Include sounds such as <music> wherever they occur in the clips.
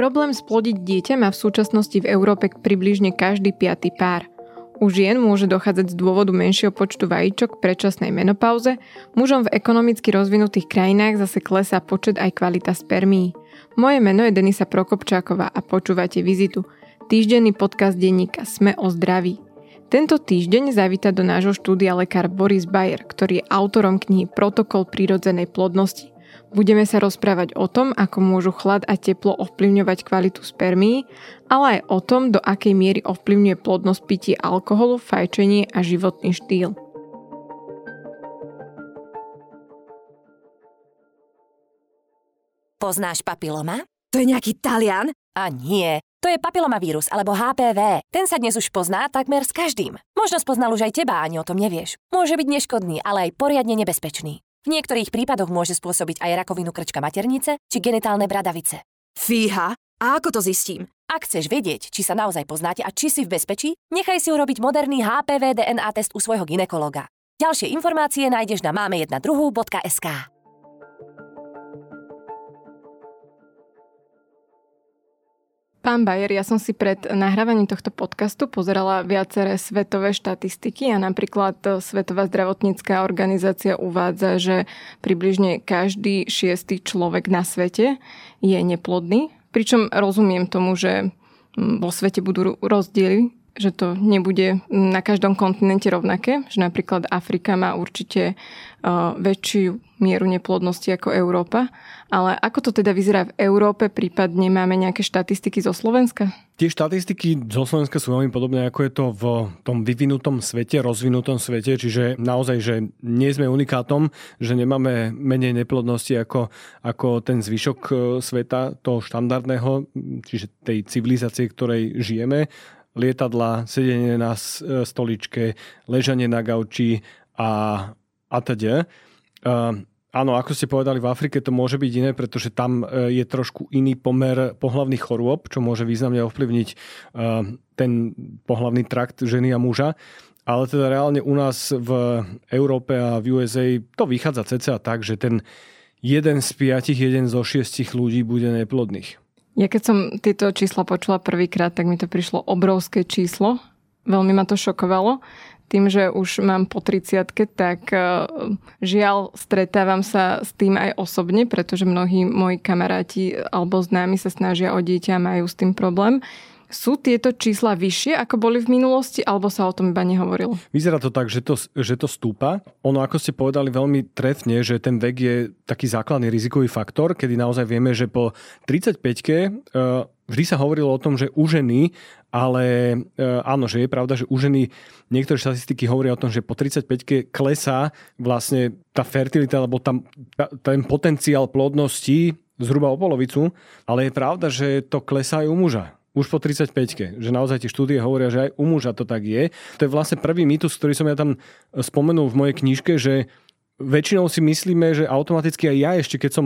Problém splodiť dieťa má v súčasnosti v Európe približne každý piatý pár. U žien môže dochádzať z dôvodu menšieho počtu vajíčok predčasnej menopauze, mužom v ekonomicky rozvinutých krajinách zase klesá počet aj kvalita spermií. Moje meno je Denisa Prokopčáková a počúvate Vizitu, týždenný podcast denníka Sme o zdraví. Tento týždeň zavíta do nášho štúdia lekár Boris Bayer, ktorý je autorom knihy Protokol prírodzenej plodnosti – Budeme sa rozprávať o tom, ako môžu chlad a teplo ovplyvňovať kvalitu spermií, ale aj o tom, do akej miery ovplyvňuje plodnosť pitie alkoholu, fajčenie a životný štýl. Poznáš papiloma? To je nejaký talian? A nie, to je papilomavírus alebo HPV. Ten sa dnes už pozná takmer s každým. Možno spoznal už aj teba, ani o tom nevieš. Môže byť neškodný, ale aj poriadne nebezpečný. V niektorých prípadoch môže spôsobiť aj rakovinu krčka maternice či genitálne bradavice. Fíha, a ako to zistím? Ak chceš vedieť, či sa naozaj poznáte a či si v bezpečí, nechaj si urobiť moderný HPV DNA test u svojho ginekologa. Ďalšie informácie nájdeš na máme12.sk. Pán Bajer, ja som si pred nahrávaním tohto podcastu pozerala viaceré svetové štatistiky a napríklad Svetová zdravotnícká organizácia uvádza, že približne každý šiestý človek na svete je neplodný. Pričom rozumiem tomu, že vo svete budú rozdiely že to nebude na každom kontinente rovnaké, že napríklad Afrika má určite uh, väčšiu mieru neplodnosti ako Európa. Ale ako to teda vyzerá v Európe, prípadne máme nejaké štatistiky zo Slovenska? Tie štatistiky zo Slovenska sú veľmi podobné, ako je to v tom vyvinutom svete, rozvinutom svete, čiže naozaj, že nie sme unikátom, že nemáme menej neplodnosti ako, ako ten zvyšok uh, sveta, toho štandardného, čiže tej civilizácie, ktorej žijeme lietadla, sedenie na e, stoličke, ležanie na gauči a, a teda. Uh, áno, ako ste povedali, v Afrike to môže byť iné, pretože tam uh, je trošku iný pomer pohlavných chorôb, čo môže významne ovplyvniť ten pohlavný trakt ženy a muža. Ale teda reálne u nás v Európe a v USA to vychádza cca tak, že ten jeden z piatich, jeden zo šiestich ľudí bude neplodných. Ja keď som tieto čísla počula prvýkrát, tak mi to prišlo obrovské číslo. Veľmi ma to šokovalo. Tým, že už mám po 30 tak e, žiaľ stretávam sa s tým aj osobne, pretože mnohí moji kamaráti alebo známi sa snažia o dieťa a majú s tým problém. Sú tieto čísla vyššie, ako boli v minulosti, alebo sa o tom iba nehovorilo? Vyzerá to tak, že to, že to stúpa. Ono, ako ste povedali veľmi trefne, že ten vek je taký základný rizikový faktor, kedy naozaj vieme, že po 35-ke uh, vždy sa hovorilo o tom, že u ženy, ale uh, áno, že je pravda, že u ženy niektoré štatistiky hovoria o tom, že po 35-ke klesá vlastne tá fertilita, alebo tam, ten potenciál plodnosti zhruba o polovicu, ale je pravda, že to klesá aj u muža už po 35-ke, že naozaj tie štúdie hovoria, že aj u muža to tak je. To je vlastne prvý mýtus, ktorý som ja tam spomenul v mojej knižke, že väčšinou si myslíme, že automaticky aj ja ešte, keď som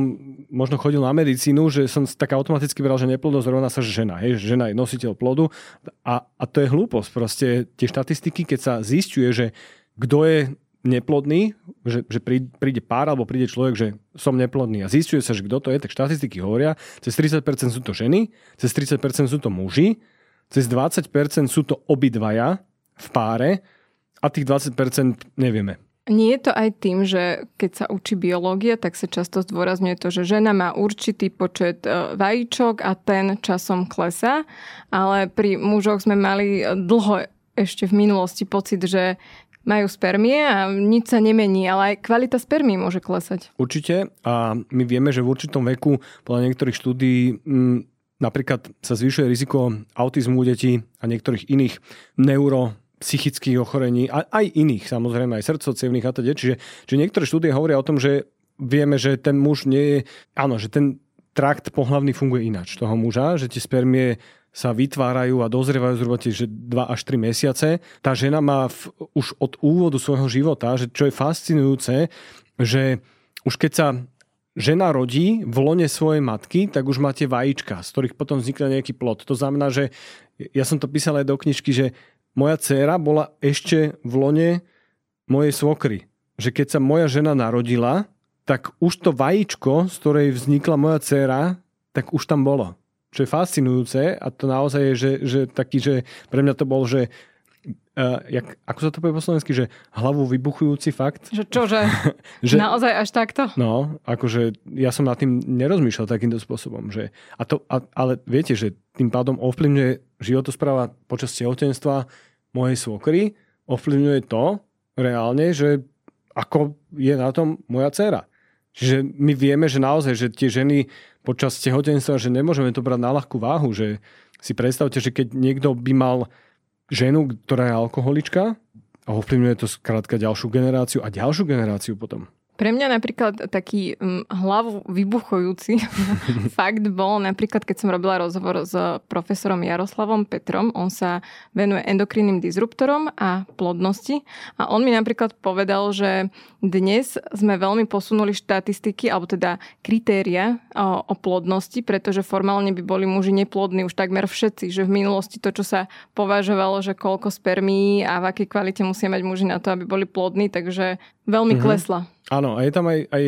možno chodil na medicínu, že som tak automaticky bral, že neplodnosť rovná sa žena. Hej, že žena je nositeľ plodu a, a to je hlúposť. Proste tie štatistiky, keď sa zistuje, že kto je neplodný, že, že príde pár alebo príde človek, že som neplodný a zistuje sa, že kto to je, tak štatistiky hovoria, cez 30% sú to ženy, cez 30% sú to muži, cez 20% sú to obidvaja v páre a tých 20% nevieme. Nie je to aj tým, že keď sa učí biológia, tak sa často zdôrazňuje to, že žena má určitý počet e, vajíčok a ten časom klesá, ale pri mužoch sme mali dlho ešte v minulosti pocit, že majú spermie a nič sa nemení, ale aj kvalita spermie môže klesať. Určite a my vieme, že v určitom veku podľa niektorých štúdí m, napríklad sa zvyšuje riziko autizmu u detí a niektorých iných neuro psychických ochorení, a aj iných, samozrejme, aj srdcovcievných a teda. Čiže, čiže niektoré štúdie hovoria o tom, že vieme, že ten muž nie je, áno, že ten trakt pohlavný funguje ináč toho muža, že tie spermie sa vytvárajú a dozrievajú zhruba tiež 2 až 3 mesiace. Tá žena má v, už od úvodu svojho života, že čo je fascinujúce, že už keď sa žena rodí v lone svojej matky, tak už máte vajíčka, z ktorých potom vznikne nejaký plod. To znamená, že ja som to písal aj do knižky, že moja dcéra bola ešte v lone mojej svokry. Že keď sa moja žena narodila, tak už to vajíčko, z ktorej vznikla moja dcéra, tak už tam bolo. Čo je fascinujúce a to naozaj je, že, že taký, že pre mňa to bol, že uh, jak, ako sa to povie po slovensky, že hlavu vybuchujúci fakt. Že čože? <laughs> že, Naozaj až takto? No, akože ja som nad tým nerozmýšľal takýmto spôsobom. Že, a to, a, ale viete, že tým pádom ovplyvňuje životospráva počas tehotenstva mojej svokry, ovplyvňuje to reálne, že ako je na tom moja dcera. Čiže my vieme, že naozaj, že tie ženy počas tehotenstva, že nemôžeme to brať na ľahkú váhu, že si predstavte, že keď niekto by mal ženu, ktorá je alkoholička a ovplyvňuje to skrátka ďalšiu generáciu a ďalšiu generáciu potom. Pre mňa napríklad taký um, hlavu vybuchujúci <laughs> fakt bol napríklad, keď som robila rozhovor s profesorom Jaroslavom Petrom, on sa venuje endokrinným disruptorom a plodnosti a on mi napríklad povedal, že dnes sme veľmi posunuli štatistiky, alebo teda kritéria o, o plodnosti, pretože formálne by boli muži neplodní už takmer všetci, že v minulosti to, čo sa považovalo, že koľko spermí a v akej kvalite musia mať muži na to, aby boli plodní, takže veľmi mm-hmm. klesla. Áno, a je tam aj, aj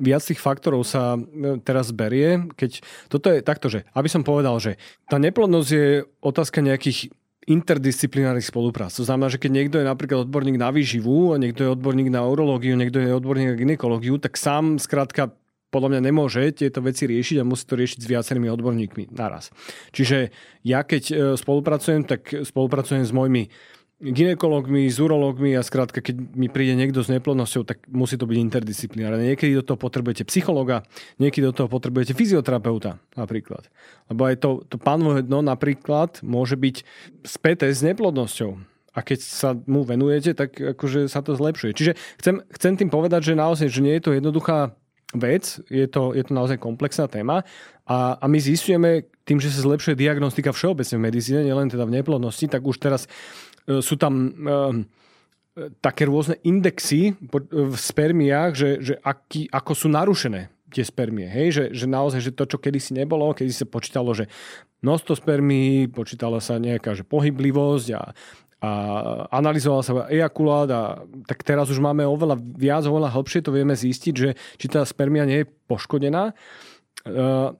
viac tých faktorov sa e, teraz berie, keď toto je takto, že aby som povedal, že tá neplodnosť je otázka nejakých interdisciplinárnych spoluprác. To znamená, že keď niekto je napríklad odborník na výživu, a niekto je odborník na urológiu, niekto je odborník na ginekológiu, tak sám skrátka podľa mňa nemôže tieto veci riešiť a musí to riešiť s viacerými odborníkmi naraz. Čiže ja keď e, spolupracujem, tak spolupracujem s mojimi ginekologmi, s urológmi a skrátka, keď mi príde niekto s neplodnosťou, tak musí to byť interdisciplinárne. Niekedy do toho potrebujete psychologa, niekedy do toho potrebujete fyzioterapeuta napríklad. Lebo aj to, to pánové dno napríklad môže byť späté s neplodnosťou. A keď sa mu venujete, tak akože sa to zlepšuje. Čiže chcem, chcem tým povedať, že naozaj, že nie je to jednoduchá vec, je to, je to naozaj komplexná téma a, a my zistujeme tým, že sa zlepšuje diagnostika všeobecne v medicíne, nielen teda v neplodnosti, tak už teraz sú tam e, také rôzne indexy v spermiách, že, že aký, ako sú narušené tie spermie. Hej? Že, že naozaj, že to, čo kedysi nebolo, kedy sa počítalo, že množstvo spermí, počítala sa nejaká že pohyblivosť a, a analyzovala sa ejakulát a tak teraz už máme oveľa viac, oveľa hlbšie to vieme zistiť, že či tá spermia nie je poškodená. E,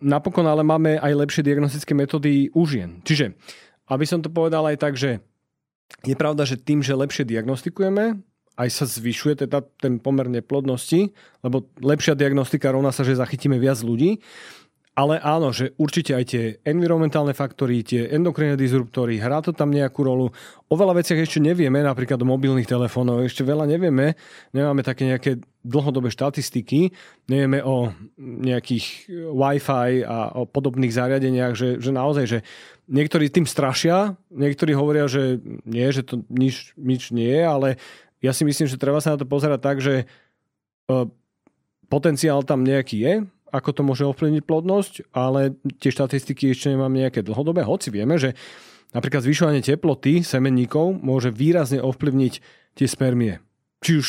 napokon ale máme aj lepšie diagnostické metódy u žien. Čiže, aby som to povedal aj tak, že je pravda, že tým, že lepšie diagnostikujeme, aj sa zvyšuje teda ten pomer neplodnosti, lebo lepšia diagnostika rovná sa, že zachytíme viac ľudí. Ale áno, že určite aj tie environmentálne faktory, tie endokrinné disruptory, hrá to tam nejakú rolu. O veľa veciach ešte nevieme, napríklad o mobilných telefónoch, ešte veľa nevieme. Nemáme také nejaké dlhodobé štatistiky, nevieme o nejakých Wi-Fi a o podobných zariadeniach, že, že naozaj, že niektorí tým strašia, niektorí hovoria, že nie, že to nič, nič nie je, ale ja si myslím, že treba sa na to pozerať tak, že e, potenciál tam nejaký je, ako to môže ovplyvniť plodnosť, ale tie štatistiky ešte nemám nejaké dlhodobé, hoci vieme, že napríklad zvyšovanie teploty semenníkov môže výrazne ovplyvniť tie spermie. Či už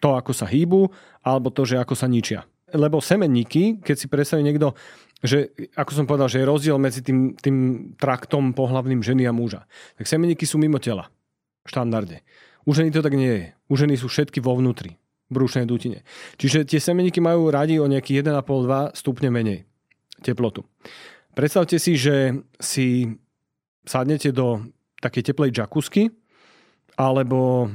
to, ako sa hýbu, alebo to, že ako sa ničia. Lebo semenníky, keď si predstaví niekto, že ako som povedal, že je rozdiel medzi tým, tým traktom pohlavným ženy a muža, tak semenníky sú mimo tela. V štandarde. U ženy to tak nie je. U ženy sú všetky vo vnútri brúšnej dutine. Čiže tie semeníky majú radi o nejakých 1,5-2 stupne menej teplotu. Predstavte si, že si sadnete do takej teplej džakusky alebo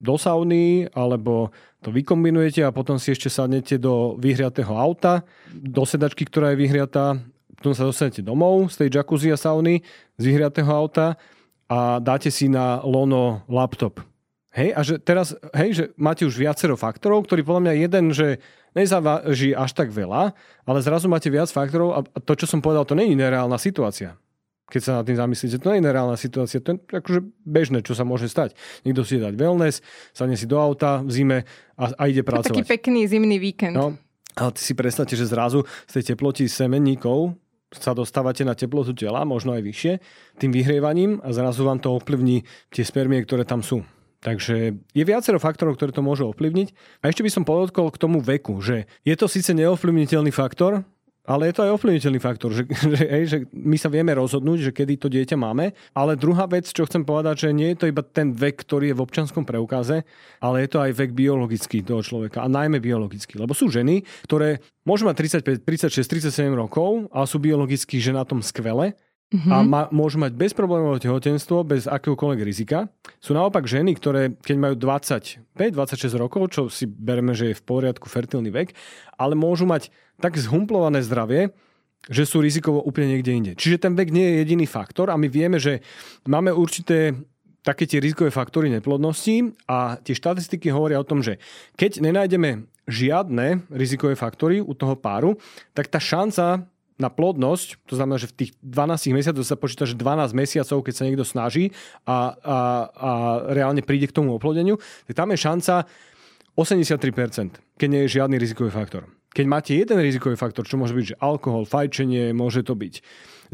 do sauny, alebo to vykombinujete a potom si ešte sadnete do vyhriatého auta, do sedačky, ktorá je vyhriatá, potom sa dostanete domov z tej jacuzzi a sauny, z vyhriatého auta a dáte si na lono laptop Hej, a že teraz, hej, že máte už viacero faktorov, ktorý podľa mňa jeden, že nezávaží až tak veľa, ale zrazu máte viac faktorov a to, čo som povedal, to nie je nereálna situácia. Keď sa nad tým zamyslíte, to nie je nereálna situácia, to je akože bežné, čo sa môže stať. Niekto si dať wellness, sadne si do auta v zime a, a ide pracovať. Taký pekný zimný víkend. No, ale si predstavte, že zrazu z tej teploty semenníkov sa dostávate na teplotu tela, možno aj vyššie, tým vyhrievaním a zrazu vám to ovplyvní tie spermie, ktoré tam sú. Takže je viacero faktorov, ktoré to môžu ovplyvniť. A ešte by som podotkol k tomu veku, že je to síce neovplyvniteľný faktor, ale je to aj ovplyvniteľný faktor, že, <laughs> že, hej, že my sa vieme rozhodnúť, že kedy to dieťa máme, ale druhá vec, čo chcem povedať, že nie je to iba ten vek, ktorý je v občanskom preukaze, ale je to aj vek biologický toho človeka a najmä biologický, lebo sú ženy, ktoré môžu mať 35, 36, 37 rokov a sú biologicky že na tom skvele, mm-hmm. a ma, môžu mať bezproblémové tehotenstvo bez akéhokoľvek rizika. Sú naopak ženy, ktoré keď majú 25-26 rokov, čo si bereme, že je v poriadku fertilný vek, ale môžu mať tak zhumplované zdravie, že sú rizikovo úplne niekde inde. Čiže ten vek nie je jediný faktor a my vieme, že máme určité také tie rizikové faktory neplodnosti a tie štatistiky hovoria o tom, že keď nenájdeme žiadne rizikové faktory u toho páru, tak tá šanca na plodnosť, to znamená, že v tých 12 mesiacoch sa počíta, že 12 mesiacov, keď sa niekto snaží a, a, a reálne príde k tomu oplodeniu, tak tam je šanca 83%, keď nie je žiadny rizikový faktor. Keď máte jeden rizikový faktor, čo môže byť že alkohol, fajčenie, môže to byť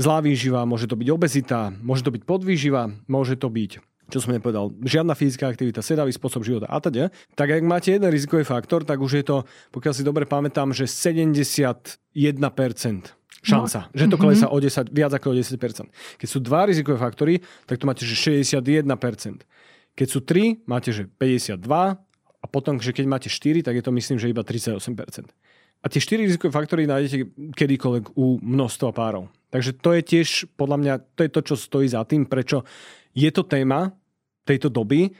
zlá výživa, môže to byť obezita, môže to byť podvýživa, môže to byť čo som nepovedal, žiadna fyzická aktivita, sedavý spôsob života a teda, tak ak máte jeden rizikový faktor, tak už je to, pokiaľ si dobre pamätám, že 71% šanca, no. že to klesá o 10, viac ako o 10%. Keď sú dva rizikové faktory, tak to máte, že 61%. Keď sú tri, máte, že 52% a potom, že keď máte 4, tak je to myslím, že iba 38%. A tie 4 rizikové faktory nájdete kedykoľvek u množstva párov. Takže to je tiež, podľa mňa, to je to, čo stojí za tým, prečo je to téma tejto doby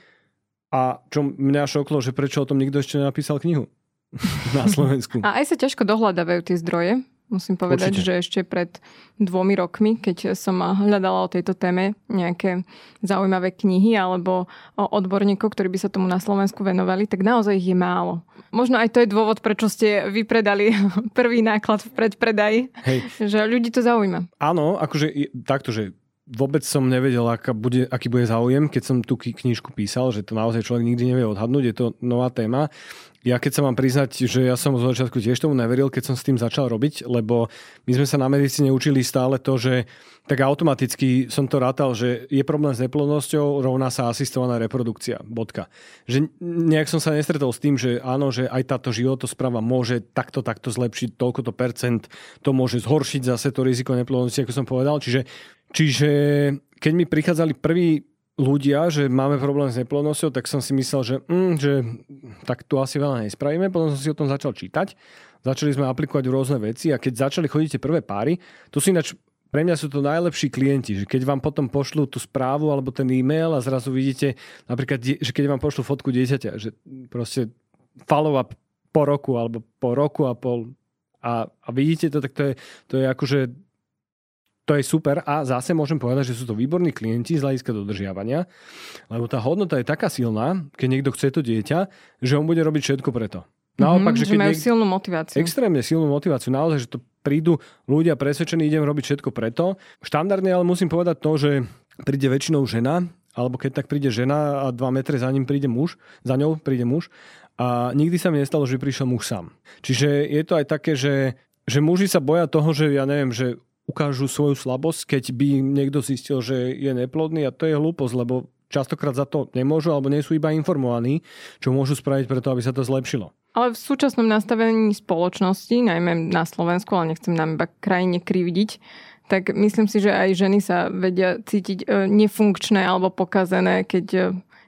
a čo mňa šoklo, že prečo o tom nikto ešte nenapísal knihu <laughs> na Slovensku. A aj sa ťažko dohľadávajú tie zdroje. Musím povedať, Určite. že ešte pred dvomi rokmi, keď som hľadala o tejto téme nejaké zaujímavé knihy alebo odborníkov, ktorí by sa tomu na Slovensku venovali, tak naozaj ich je málo. Možno aj to je dôvod, prečo ste vypredali <laughs> prvý náklad v predpredaji, Hej. že ľudí to zaujíma. Áno, akože takto, že vôbec som nevedel, aká bude, aký bude záujem, keď som tú knižku písal, že to naozaj človek nikdy nevie odhadnúť, je to nová téma. Ja keď sa mám priznať, že ja som z začiatku tiež tomu neveril, keď som s tým začal robiť, lebo my sme sa na medicíne učili stále to, že tak automaticky som to rátal, že je problém s neplodnosťou, rovná sa asistovaná reprodukcia. Bodka. Že nejak som sa nestretol s tým, že áno, že aj táto životospráva môže takto, takto zlepšiť toľko to percent, to môže zhoršiť zase to riziko neplodnosti, ako som povedal. Čiže, čiže keď mi prichádzali prví ľudia, že máme problém s neplodnosťou, tak som si myslel, že, mm, že tak tu asi veľa nespravíme. Potom som si o tom začal čítať. Začali sme aplikovať rôzne veci a keď začali chodiť tie prvé páry, to si ináč pre mňa sú to najlepší klienti, že keď vám potom pošlú tú správu alebo ten e-mail a zrazu vidíte napríklad, že keď vám pošlú fotku dieťaťa, že proste follow-up po roku alebo po roku a pol a, a vidíte to, tak to je, to je akože to je super a zase môžem povedať, že sú to výborní klienti z hľadiska dodržiavania, lebo tá hodnota je taká silná, keď niekto chce to dieťa, že on bude robiť všetko preto. Naopak, mm-hmm, že, že majú niek- silnú motiváciu. Extrémne silnú motiváciu. Naozaj, že to prídu ľudia presvedčení, idem robiť všetko preto. Štandardne ale musím povedať to, že príde väčšinou žena, alebo keď tak príde žena a dva metre za ním príde muž, za ňou príde muž a nikdy sa mi nestalo, že prišiel muž sám. Čiže je to aj také, že že muži sa boja toho, že ja neviem, že ukážu svoju slabosť, keď by niekto zistil, že je neplodný a to je hlúposť, lebo častokrát za to nemôžu alebo nie sú iba informovaní, čo môžu spraviť preto, aby sa to zlepšilo. Ale v súčasnom nastavení spoločnosti, najmä na Slovensku, ale nechcem nám iba krajine krivdiť, tak myslím si, že aj ženy sa vedia cítiť e, nefunkčné alebo pokazené, keď e,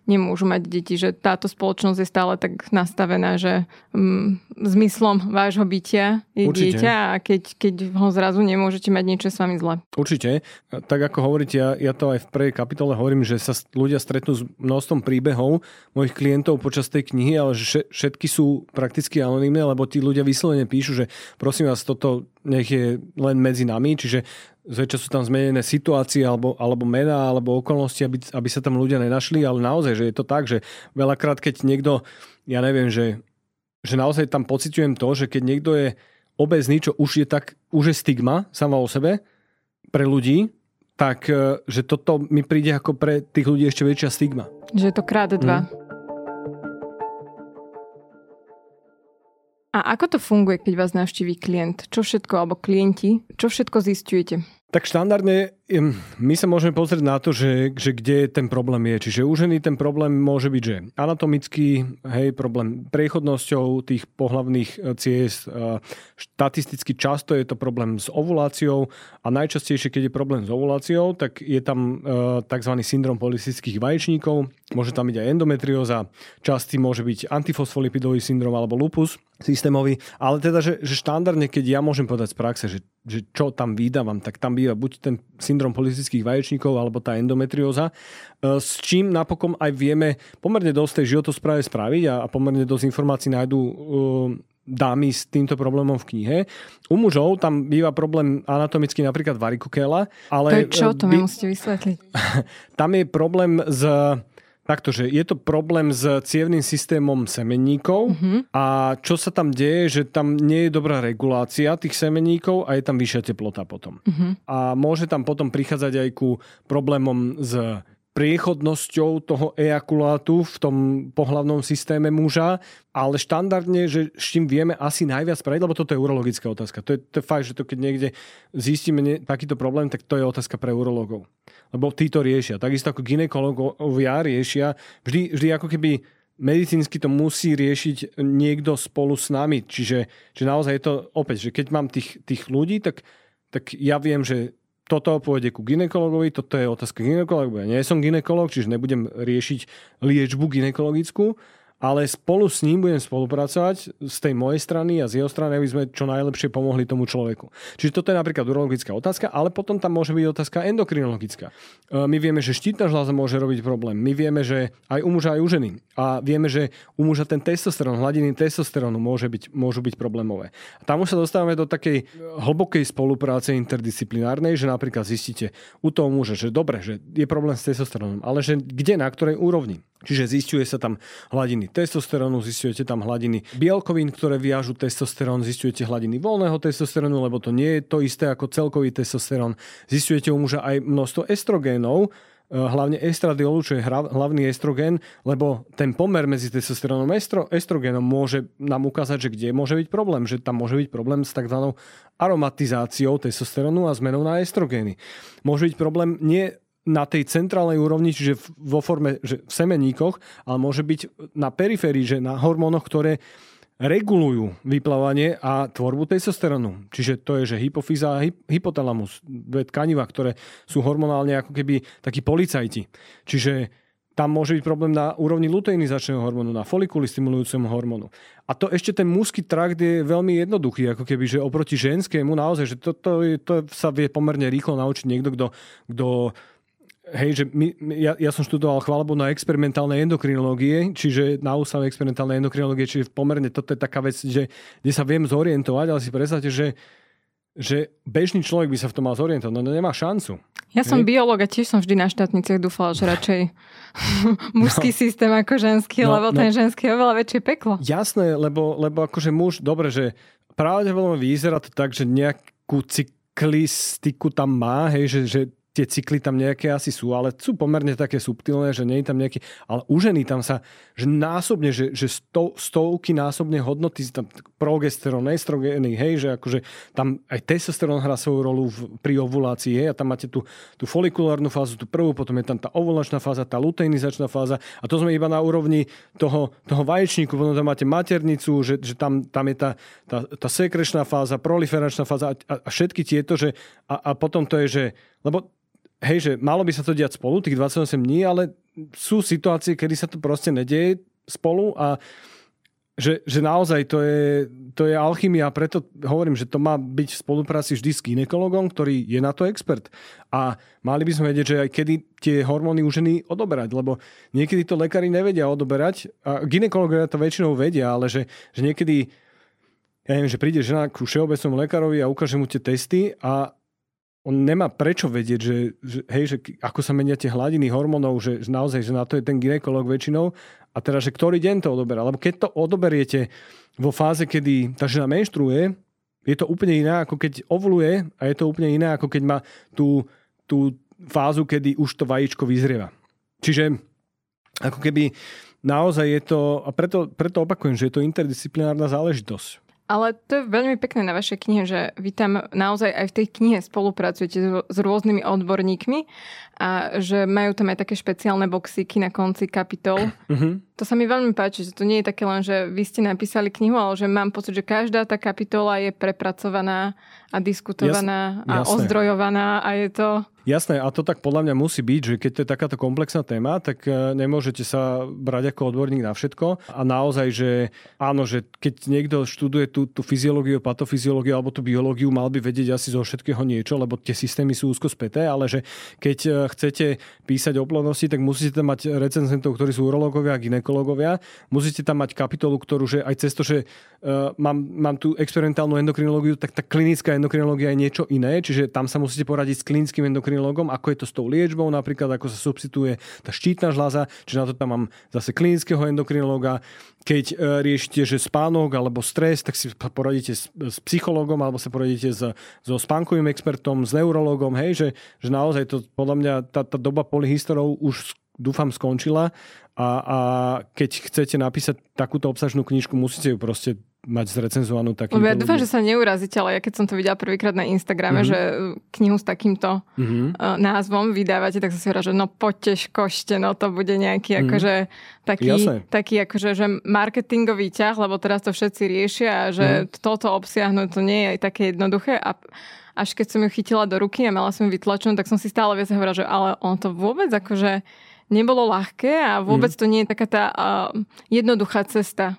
nemôžu mať deti, že táto spoločnosť je stále tak nastavená, že mm, zmyslom vášho bytia je Určite. dieťa a keď, keď ho zrazu nemôžete mať niečo s vami zle. Určite. Tak ako hovoríte, ja, ja to aj v prvej kapitole hovorím, že sa ľudia stretnú s množstvom príbehov mojich klientov počas tej knihy, ale že všetky sú prakticky anonimné, lebo tí ľudia vyslovene píšu, že prosím vás, toto nech je len medzi nami, čiže zväčša sú tam zmenené situácie alebo, alebo mená alebo okolnosti, aby, aby sa tam ľudia nenašli, ale naozaj, že je to tak, že veľakrát, keď niekto, ja neviem, že, že naozaj tam pociťujem to, že keď niekto je obezný, čo už je tak, už je stigma sama o sebe pre ľudí, tak e, že toto mi príde ako pre tých ľudí ešte väčšia stigma. Že je to krát dva. Mm. A ako to funguje, keď vás navštíví klient? Čo všetko, alebo klienti, čo všetko zistujete? Tak štandardne my sa môžeme pozrieť na to, že, že kde ten problém je. Čiže u ženy ten problém môže byť, že anatomický, hej, problém priechodnosťou tých pohlavných e, ciest, štatisticky často je to problém s ovuláciou a najčastejšie, keď je problém s ovuláciou, tak je tam e, tzv. syndrom polycystických vaječníkov, môže tam byť aj endometrióza, častý môže byť antifosfolipidový syndrom alebo lupus systémový, ale teda, že, že štandardne, keď ja môžem povedať z praxe, že, že čo tam vydávam, tak tam býva buď ten syndrom polycystických vaječníkov alebo tá endometrióza, e, s čím napokon aj vieme pomerne dosť tej životospráve spraviť a, a pomerne dosť informácií nájdú uh, dámy s týmto problémom v knihe. U mužov tam býva problém anatomicky napríklad varikokela, ale... To je čo? To mi musíte vysvetliť. <laughs> tam je problém s Takto, že je to problém s cievným systémom semenníkov uh-huh. a čo sa tam deje, že tam nie je dobrá regulácia tých semenníkov a je tam vyššia teplota potom. Uh-huh. A môže tam potom prichádzať aj ku problémom s priechodnosťou toho ejakulátu v tom pohlavnom systéme muža, ale štandardne, že s čím vieme asi najviac spraviť, lebo toto je urologická otázka. To je, to je fakt, že to keď niekde zistíme ne, takýto problém, tak to je otázka pre urologov lebo tí to riešia. Takisto ako ginekologovia riešia, vždy, vždy ako keby medicínsky to musí riešiť niekto spolu s nami. Čiže že naozaj je to opäť, že keď mám tých, tých ľudí, tak, tak ja viem, že toto pôjde ku ginekologovi, toto je otázka ginekologu. Ja nie som ginekolog, čiže nebudem riešiť liečbu ginekologickú, ale spolu s ním budem spolupracovať z tej mojej strany a z jeho strany, aby sme čo najlepšie pomohli tomu človeku. Čiže toto je napríklad urologická otázka, ale potom tam môže byť otázka endokrinologická. E, my vieme, že štítna žľaza môže robiť problém. My vieme, že aj u muža, aj u ženy. A vieme, že u muža ten testosterón, hladiny testosterónu môže byť, môžu byť problémové. A tam už sa dostávame do takej hlbokej spolupráce interdisciplinárnej, že napríklad zistíte u toho muža, že dobre, že je problém s testosterónom, ale že kde, na ktorej úrovni. Čiže zistuje sa tam hladiny testosterónu, zistujete tam hladiny bielkovín, ktoré viažu testosterón, zistujete hladiny voľného testosterónu, lebo to nie je to isté ako celkový testosterón. Zistujete u muža aj množstvo estrogénov, eh, hlavne estradiolu, čo je hlavný estrogen, lebo ten pomer medzi testosterónom a estro, estrogénom môže nám ukázať, že kde môže byť problém, že tam môže byť problém s tzv. aromatizáciou testosterónu a zmenou na estrogény. Môže byť problém nie na tej centrálnej úrovni, čiže vo forme, že v semeníkoch, ale môže byť na periférii, že na hormónoch, ktoré regulujú vyplávanie a tvorbu testosterónu. Čiže to je, že hypofýza a hypotalamus, dve tkaniva, ktoré sú hormonálne ako keby takí policajti. Čiže tam môže byť problém na úrovni luteinizačného hormónu, na folikuly stimulujúcemu hormónu. A to ešte ten mužský trakt je veľmi jednoduchý, ako keby, že oproti ženskému naozaj, že to, to, to sa vie pomerne rýchlo naučiť niekto, kto, kto Hej, že my, ja, ja som študoval chválebu na experimentálnej endokrinológie, čiže na ústave experimentálnej endokrinológie, čiže pomerne toto je taká vec, že, kde sa viem zorientovať, ale si predstavte, že, že bežný človek by sa v tom mal zorientovať, no nemá šancu. Ja som biológ a tiež som vždy na štátniciach dúfala, že radšej <laughs> <laughs> mužský no. systém ako ženský, no, lebo no. ten ženský je oveľa väčšie peklo. Jasné, lebo, lebo akože muž, dobre, že pravdepodobne vyzerá to tak, že nejakú cyklistiku tam má, hej, že, že tie cykly tam nejaké asi sú, ale sú pomerne také subtilné, že nie je tam nejaký... Ale u ženy tam sa, že násobne, že, že sto, stovky násobne hodnoty, tam progesterón, estrogény, hej, že akože tam aj testosterón hrá svoju rolu v, pri ovulácii, hej, a tam máte tú, tú folikulárnu fázu, tú prvú, potom je tam tá ovulačná fáza, tá luteinizačná fáza a to sme iba na úrovni toho, toho vaječníku, potom tam máte maternicu, že, že tam, tam je tá, tá, tá sekrečná fáza, proliferačná fáza a, a, a všetky tieto, že a, a potom to je, že lebo hej, že malo by sa to diať spolu, tých 28 dní, ale sú situácie, kedy sa to proste nedieje spolu a že, že naozaj to je, to je alchymia, preto hovorím, že to má byť v spolupráci vždy s ginekologom, ktorý je na to expert. A mali by sme vedieť, že aj kedy tie hormóny u ženy odoberať, lebo niekedy to lekári nevedia odoberať a ginekologovia to väčšinou vedia, ale že, že niekedy ja neviem, že príde žena ku všeobecnom lekárovi a ukáže mu tie testy a on nemá prečo vedieť, že, že, hej, že ako sa menia tie hladiny hormónov, že, že naozaj, že na to je ten ginekolog väčšinou. A teda, že ktorý deň to odoberá. Lebo keď to odoberiete vo fáze, kedy tá žena menštruuje, je to úplne iné, ako keď ovuluje a je to úplne iné, ako keď má tú, tú fázu, kedy už to vajíčko vyzrieva. Čiže ako keby naozaj je to, a preto, preto opakujem, že je to interdisciplinárna záležitosť. Ale to je veľmi pekné na vašej knihe, že vy tam naozaj aj v tej knihe spolupracujete s rôznymi odborníkmi a že majú tam aj také špeciálne boxíky na konci kapitol. Mm-hmm. To sa mi veľmi páči, že to nie je také len, že vy ste napísali knihu, ale že mám pocit, že každá tá kapitola je prepracovaná a diskutovaná Jas, a jasné. ozdrojovaná a je to... Jasné, a to tak podľa mňa musí byť, že keď to je takáto komplexná téma, tak e, nemôžete sa brať ako odborník na všetko. A naozaj, že áno, že keď niekto študuje tú, tú fyziológiu, patofyziológiu alebo tú biológiu, mal by vedieť asi zo všetkého niečo, lebo tie systémy sú úzko späté, ale že keď e, chcete písať o plodnosti, tak musíte tam mať recenzentov, ktorí sú urológovia a ginekológovia. Musíte tam mať kapitolu, ktorú, že aj cez to, že uh, mám, mám tú experimentálnu endokrinológiu, tak tá klinická endokrinológia je niečo iné, čiže tam sa musíte poradiť s klinickým endokrinológom, ako je to s tou liečbou, napríklad ako sa substituje tá štítna žľaza, čiže na to tam mám zase klinického endokrinológa. Keď uh, riešite, že spánok alebo stres, tak si poradíte s, s psychológom alebo sa poradíte s, so spánkovým expertom, s neurologom, hej, že, že naozaj to podľa mňa tá, tá doba polyhistorov už dúfam skončila a, a keď chcete napísať takúto obsažnú knižku, musíte ju proste mať zrecenzovanú takýmto Ja dúfam, že sa neurazíte, ale ja keď som to videla prvýkrát na Instagrame, mm-hmm. že knihu s takýmto mm-hmm. názvom vydávate, tak som si hovorila, že no poďte škošte, no to bude nejaký mm-hmm. akože taký, taký akože, že marketingový ťah, lebo teraz to všetci riešia a že mm-hmm. toto obsiahnuť to nie je také jednoduché a až keď som ju chytila do ruky a mala som ju vytlačenú, tak som si stále viac hovorila, že ale on to vôbec akože nebolo ľahké a vôbec mm. to nie je taká tá uh, jednoduchá cesta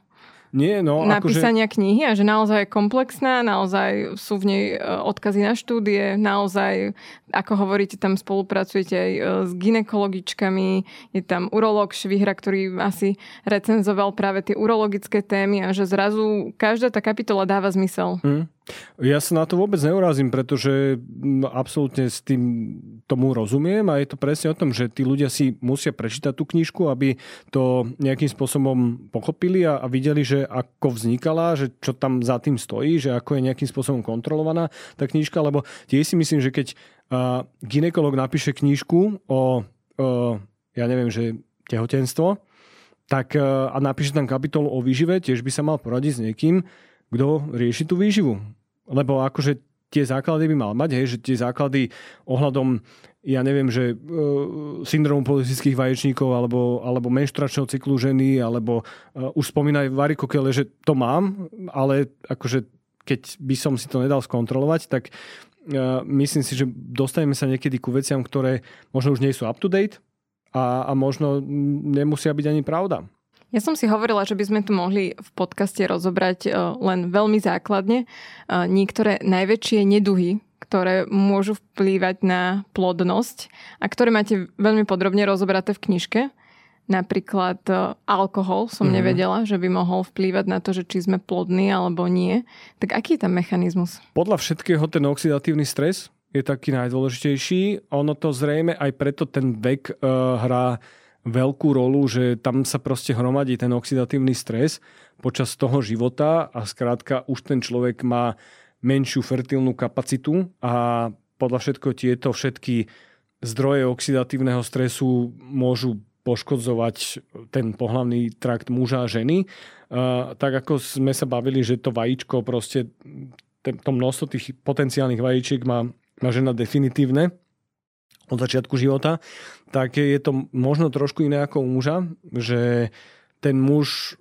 nie, no, napísania akože... knihy a že naozaj je komplexná, naozaj sú v nej e, odkazy na štúdie, naozaj, ako hovoríte, tam spolupracujete aj e, s ginekologičkami, je tam urológ Švihra, ktorý asi recenzoval práve tie urologické témy a že zrazu každá tá kapitola dáva zmysel. Mm. Ja sa na to vôbec neurazím, pretože absolútne s tým tomu rozumiem a je to presne o tom, že tí ľudia si musia prečítať tú knižku, aby to nejakým spôsobom pochopili a, a videli, že ako vznikala, že čo tam za tým stojí, že ako je nejakým spôsobom kontrolovaná tá knižka, lebo tiež si myslím, že keď uh, ginekolog napíše knižku o, uh, ja neviem, že tehotenstvo, tak uh, a napíše tam kapitolu o výžive, tiež by sa mal poradiť s niekým, kto rieši tú výživu lebo akože tie základy by mal mať, hej, že tie základy ohľadom, ja neviem, že e, syndromu politických vaječníkov alebo, alebo menšturačného cyklu ženy, alebo e, už spomínaj varikokele, že to mám, ale akože keď by som si to nedal skontrolovať, tak e, myslím si, že dostaneme sa niekedy ku veciam, ktoré možno už nie sú up to date a, a možno nemusia byť ani pravda. Ja som si hovorila, že by sme tu mohli v podcaste rozobrať e, len veľmi základne e, niektoré najväčšie neduhy, ktoré môžu vplývať na plodnosť a ktoré máte veľmi podrobne rozobraté v knižke. Napríklad e, alkohol som mm. nevedela, že by mohol vplývať na to, že či sme plodní alebo nie. Tak aký je tam mechanizmus? Podľa všetkého ten oxidatívny stres je taký najdôležitejší. Ono to zrejme aj preto ten vek uh, hrá veľkú rolu, že tam sa proste hromadí ten oxidatívny stres počas toho života a skrátka už ten človek má menšiu fertilnú kapacitu a podľa všetko tieto všetky zdroje oxidatívneho stresu môžu poškodzovať ten pohlavný trakt muža a ženy. Tak ako sme sa bavili, že to vajíčko proste, to množstvo tých potenciálnych vajíčiek má, má žena definitívne, od začiatku života, tak je to možno trošku iné ako u muža, že ten muž,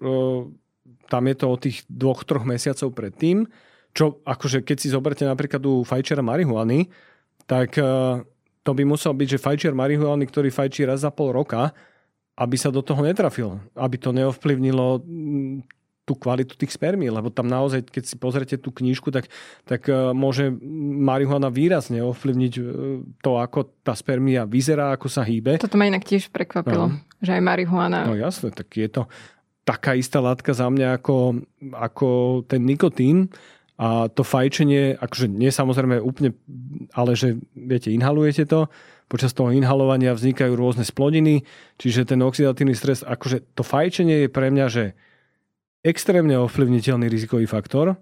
tam je to od tých dvoch, troch mesiacov predtým, čo akože keď si zoberte napríklad u fajčera marihuany, tak to by musel byť, že fajčiar marihuany, ktorý fajčí raz za pol roka, aby sa do toho netrafil. Aby to neovplyvnilo tú kvalitu tých spermí, lebo tam naozaj, keď si pozrete tú knížku, tak, tak e, môže marihuana výrazne ovplyvniť e, to, ako tá spermia vyzerá, ako sa hýbe. Toto ma inak tiež prekvapilo, no. že aj marihuana. No jasne, tak je to taká istá látka za mňa ako, ako ten nikotín. A to fajčenie, akože nie samozrejme úplne, ale že viete, inhalujete to, počas toho inhalovania vznikajú rôzne splodiny, čiže ten oxidatívny stres, akože to fajčenie je pre mňa, že extrémne ovplyvniteľný rizikový faktor.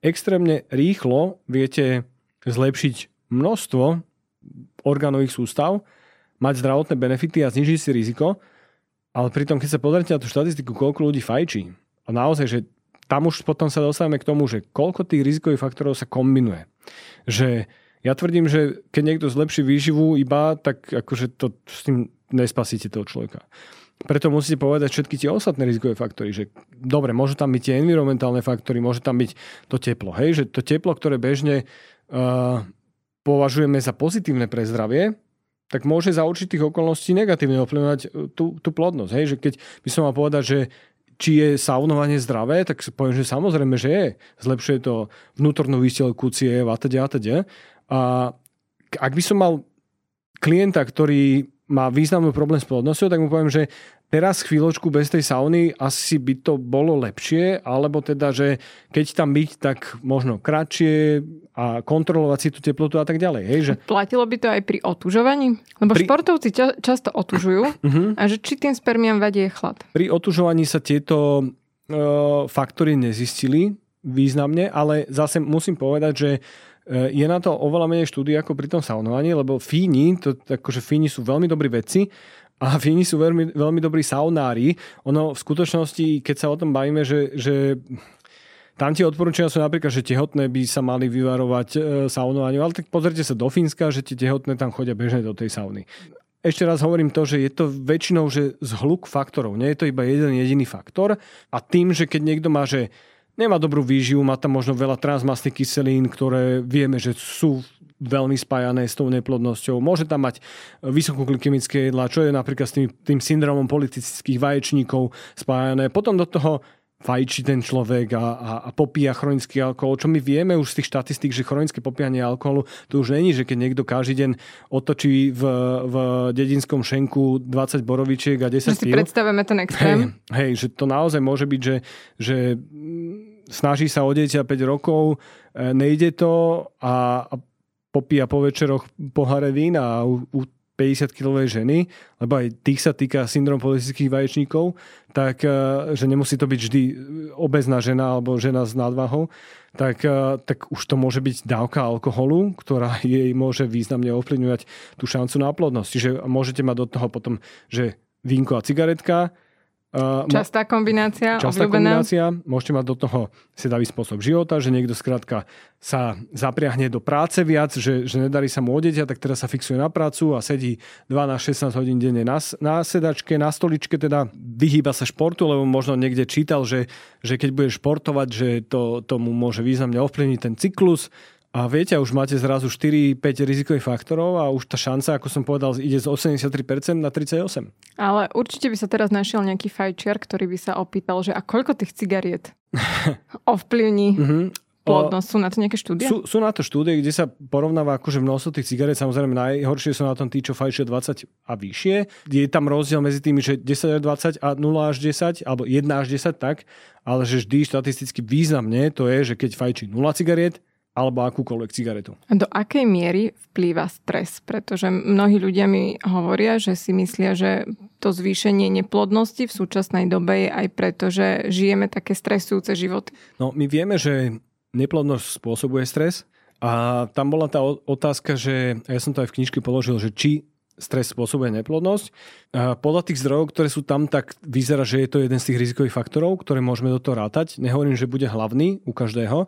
Extrémne rýchlo viete zlepšiť množstvo orgánových sústav, mať zdravotné benefity a znižiť si riziko, ale pritom, keď sa pozrite na tú štatistiku, koľko ľudí fajčí, a naozaj, že tam už potom sa dostávame k tomu, že koľko tých rizikových faktorov sa kombinuje. Že ja tvrdím, že keď niekto zlepší výživu iba, tak akože to s tým nespasíte toho človeka. Preto musíte povedať všetky tie ostatné rizikové faktory, že dobre, môžu tam byť tie environmentálne faktory, môže tam byť to teplo, hej, že to teplo, ktoré bežne uh, považujeme za pozitívne pre zdravie, tak môže za určitých okolností negatívne ovplyvňovať tú, tú plodnosť. Hej? Že keď by som mal povedať, že či je saunovanie zdravé, tak poviem, že samozrejme, že je. Zlepšuje to vnútornú výstelku ciev a teda a teda. A ak by som mal klienta, ktorý má významný problém s plodnosťou, tak mu poviem, že teraz chvíľočku bez tej sauny asi by to bolo lepšie, alebo teda, že keď tam byť, tak možno kratšie a kontrolovať si tú teplotu a tak ďalej. Hej, že... Platilo by to aj pri otužovaní? Lebo pri... športovci ča- často otužujú uh-huh. <coughs> a že či tým spermiam vadie chlad? Pri otužovaní sa tieto uh, faktory nezistili významne, ale zase musím povedať, že E, je na to oveľa menej štúdí ako pri tom saunovaní, lebo Fíni, to, akože Fíni sú veľmi dobrí vedci a <laughs> Fíni sú veľmi, veľmi dobrí saunári. Ono v skutočnosti, keď sa o tom bavíme, že, že tam tie odporúčania sú napríklad, že tehotné by sa mali vyvarovať e, saunovaniu, ale tak pozrite sa do Fínska, že tie tehotné tam chodia bežne do tej sauny. Ešte raz hovorím to, že je to väčšinou že zhluk faktorov. Nie je to iba jeden jediný faktor. A tým, že keď niekto má, že nemá dobrú výživu, má tam možno veľa transmastných kyselín, ktoré vieme, že sú veľmi spájané s tou neplodnosťou. Môže tam mať vysokú glykemické jedlá, čo je napríklad s tým, tým syndromom politických vaječníkov spájané. Potom do toho fajčí ten človek a, a, a popíja chronický alkohol, čo my vieme už z tých štatistík, že chronické popíjanie alkoholu, to už není, že keď niekto každý deň otočí v, v dedinskom šenku 20 borovičiek a 10 si predstavujeme ten extrém. Hej, hej, že to naozaj môže byť, že, že snaží sa o dieťa 5 rokov, e, nejde to a, a popíja po večeroch pohare vína a u, u 50-kilovej ženy, lebo aj tých sa týka syndrom politických vaječníkov, tak e, že nemusí to byť vždy obezná žena alebo žena s nadvahou, tak, e, tak už to môže byť dávka alkoholu, ktorá <laughs> jej môže významne ovplyvňovať tú šancu na plodnosť. Čiže môžete mať do toho potom, že vínko a cigaretka, Uh, častá kombinácia, častá obľúbená. kombinácia. Môžete mať do toho sedavý spôsob života, že niekto skrátka sa zapriahne do práce viac, že, že nedarí sa mu odeť, tak teraz sa fixuje na prácu a sedí 12-16 hodín denne na, na sedačke, na stoličke, teda vyhýba sa športu, lebo možno niekde čítal, že, že keď bude športovať, že to tomu môže významne ovplyvniť ten cyklus a viete, už máte zrazu 4-5 rizikových faktorov a už tá šanca, ako som povedal, ide z 83% na 38%. Ale určite by sa teraz našiel nejaký fajčiar, ktorý by sa opýtal, že a koľko tých cigariet <laughs> ovplyvní mm-hmm. plodnosť? Sú na to nejaké štúdie? Sú, sú na to štúdie, kde sa porovnáva akože množstvo tých cigariet. Samozrejme najhoršie sú na tom tí, čo fajčia 20 a vyššie. Je tam rozdiel medzi tými, že 10 až 20 a 0 až 10, alebo 1 až 10 tak, ale že vždy štatisticky významne to je, že keď fajčí 0 cigariet, alebo akúkoľvek cigaretu. Do akej miery vplýva stres? Pretože mnohí ľudia mi hovoria, že si myslia, že to zvýšenie neplodnosti v súčasnej dobe je aj preto, že žijeme také stresujúce životy. No, my vieme, že neplodnosť spôsobuje stres a tam bola tá otázka, že ja som to aj v knižke položil, že či stres spôsobuje neplodnosť. A podľa tých zdrojov, ktoré sú tam, tak vyzerá, že je to jeden z tých rizikových faktorov, ktoré môžeme do toho rátať. Nehovorím, že bude hlavný u každého,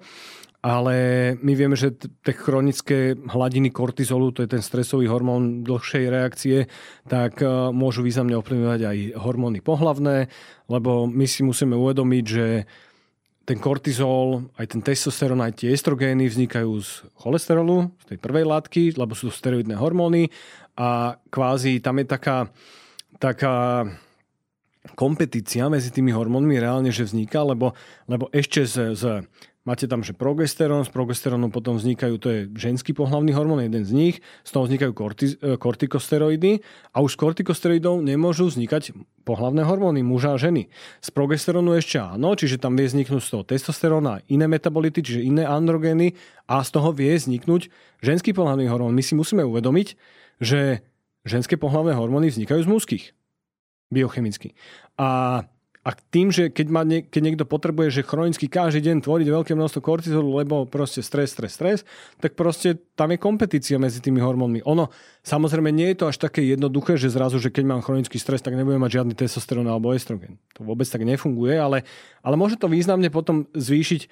ale my vieme, že tie chronické hladiny kortizolu, to je ten stresový hormón dlhšej reakcie, tak e, môžu významne ovplyvňovať aj hormóny pohlavné, lebo my si musíme uvedomiť, že ten kortizol, aj ten testosterón, aj tie estrogény vznikajú z cholesterolu, z tej prvej látky, lebo sú to steroidné hormóny a kvázi tam je taká, taká kompetícia medzi tými hormónmi reálne, že vzniká, lebo, lebo ešte z, z Máte tam, že progesterón, z progesterónu potom vznikajú, to je ženský pohlavný hormón, jeden z nich, z toho vznikajú korti, e, kortikosteroidy a už z kortikosteroidov nemôžu vznikať pohlavné hormóny muža a ženy. Z progesterónu ešte áno, čiže tam vie vzniknúť z toho testosteróna iné metabolity, čiže iné androgény a z toho vie vzniknúť ženský pohlavný hormón. My si musíme uvedomiť, že ženské pohlavné hormóny vznikajú z mužských biochemicky. A A tým, že keď, má nie, keď niekto potrebuje, že chronicky každý deň tvoriť veľké množstvo kortizolu, lebo proste stres, stres, stres, tak proste tam je kompetícia medzi tými hormónmi. Ono, samozrejme, nie je to až také jednoduché, že zrazu, že keď mám chronický stres, tak nebudem mať žiadny testosterón alebo estrogen. To vôbec tak nefunguje, ale, ale môže to významne potom zvýšiť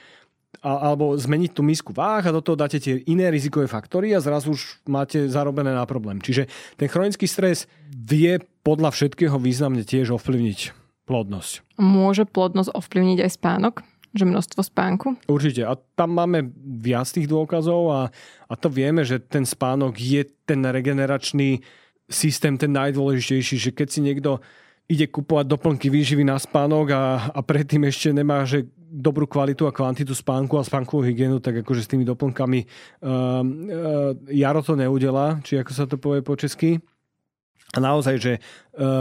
alebo zmeniť tú misku váh a do toho dáte tie iné rizikové faktory a zrazu už máte zarobené na problém. Čiže ten chronický stres vie podľa všetkého významne tiež ovplyvniť plodnosť. Môže plodnosť ovplyvniť aj spánok? Že množstvo spánku? Určite. A tam máme viac tých dôkazov a, a to vieme, že ten spánok je ten regeneračný systém, ten najdôležitejší, že keď si niekto ide kupovať doplnky výživy na spánok a, a predtým ešte nemá že dobrú kvalitu a kvantitu spánku a spánkovú hygienu, tak akože s tými doplnkami uh, uh, Jaro to neudela, či ako sa to povie po česky. A naozaj, že e,